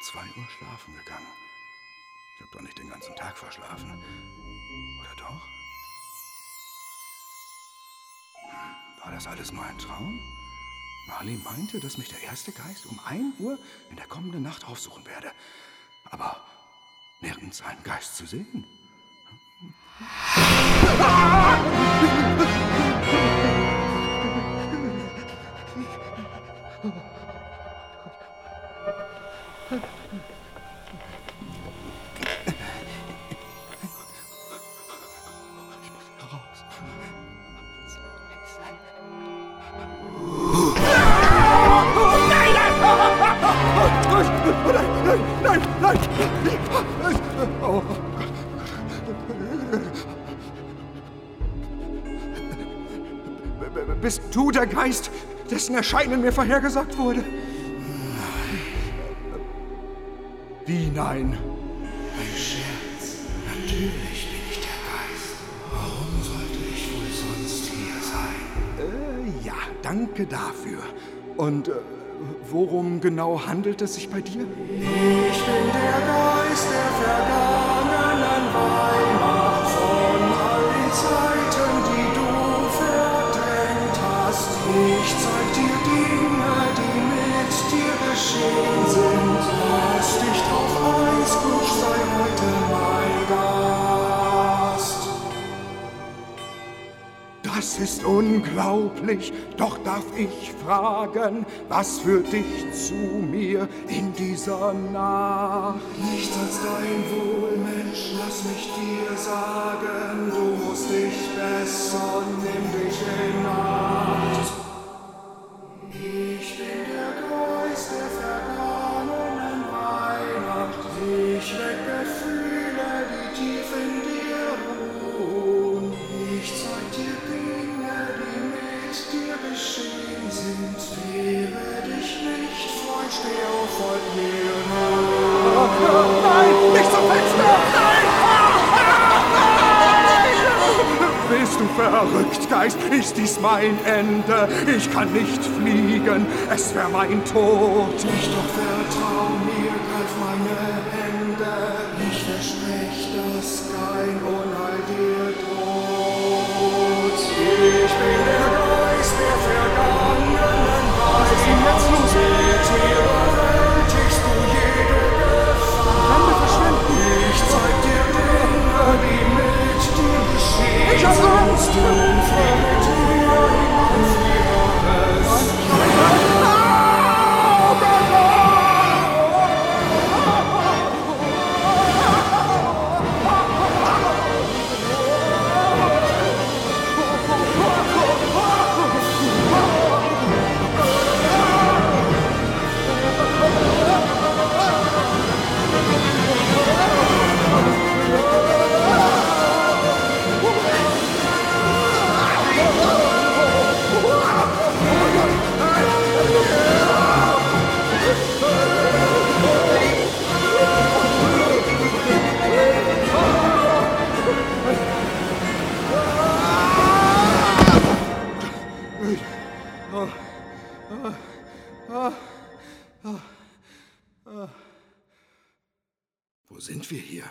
um zwei Uhr schlafen gegangen. Ich habe doch nicht den ganzen Tag verschlafen. Oder doch? Hm, war das alles nur ein Traum? Marley meinte, dass mich der erste Geist um 1 Uhr in der kommenden Nacht aufsuchen werde. Aber nirgends einen Geist zu sehen. Nein, nein, nein! Bist du der Geist, dessen Erscheinen mir vorhergesagt wurde? Wie nein? Ein Scherz. Natürlich bin ich der Geist. Warum sollte ich wohl sonst hier sein? Äh, ja, danke dafür. Und äh, worum genau handelt es sich bei dir? Ich bin der Geist der vergangenen Weihnacht von all den Zeiten, die du verdrängt hast. Ich zeig dir Dinge, die mit dir geschehen Das ist unglaublich, doch darf ich fragen, was führt dich zu mir in dieser Nacht? Nichts als dein Wohl, Mensch, lass mich dir sagen, du musst dich bessern, nimm dich steh auf, folg mir nach. Nein, nicht zum Fenster! Nein! Bist du verrückt, Geist? Ist dies mein Ende? Ich kann nicht fliegen, es wär mein Tod. Nicht doch vertrau mir, greif meine Hände. Ich versprech, dass kein Unheil dir sind wir hier?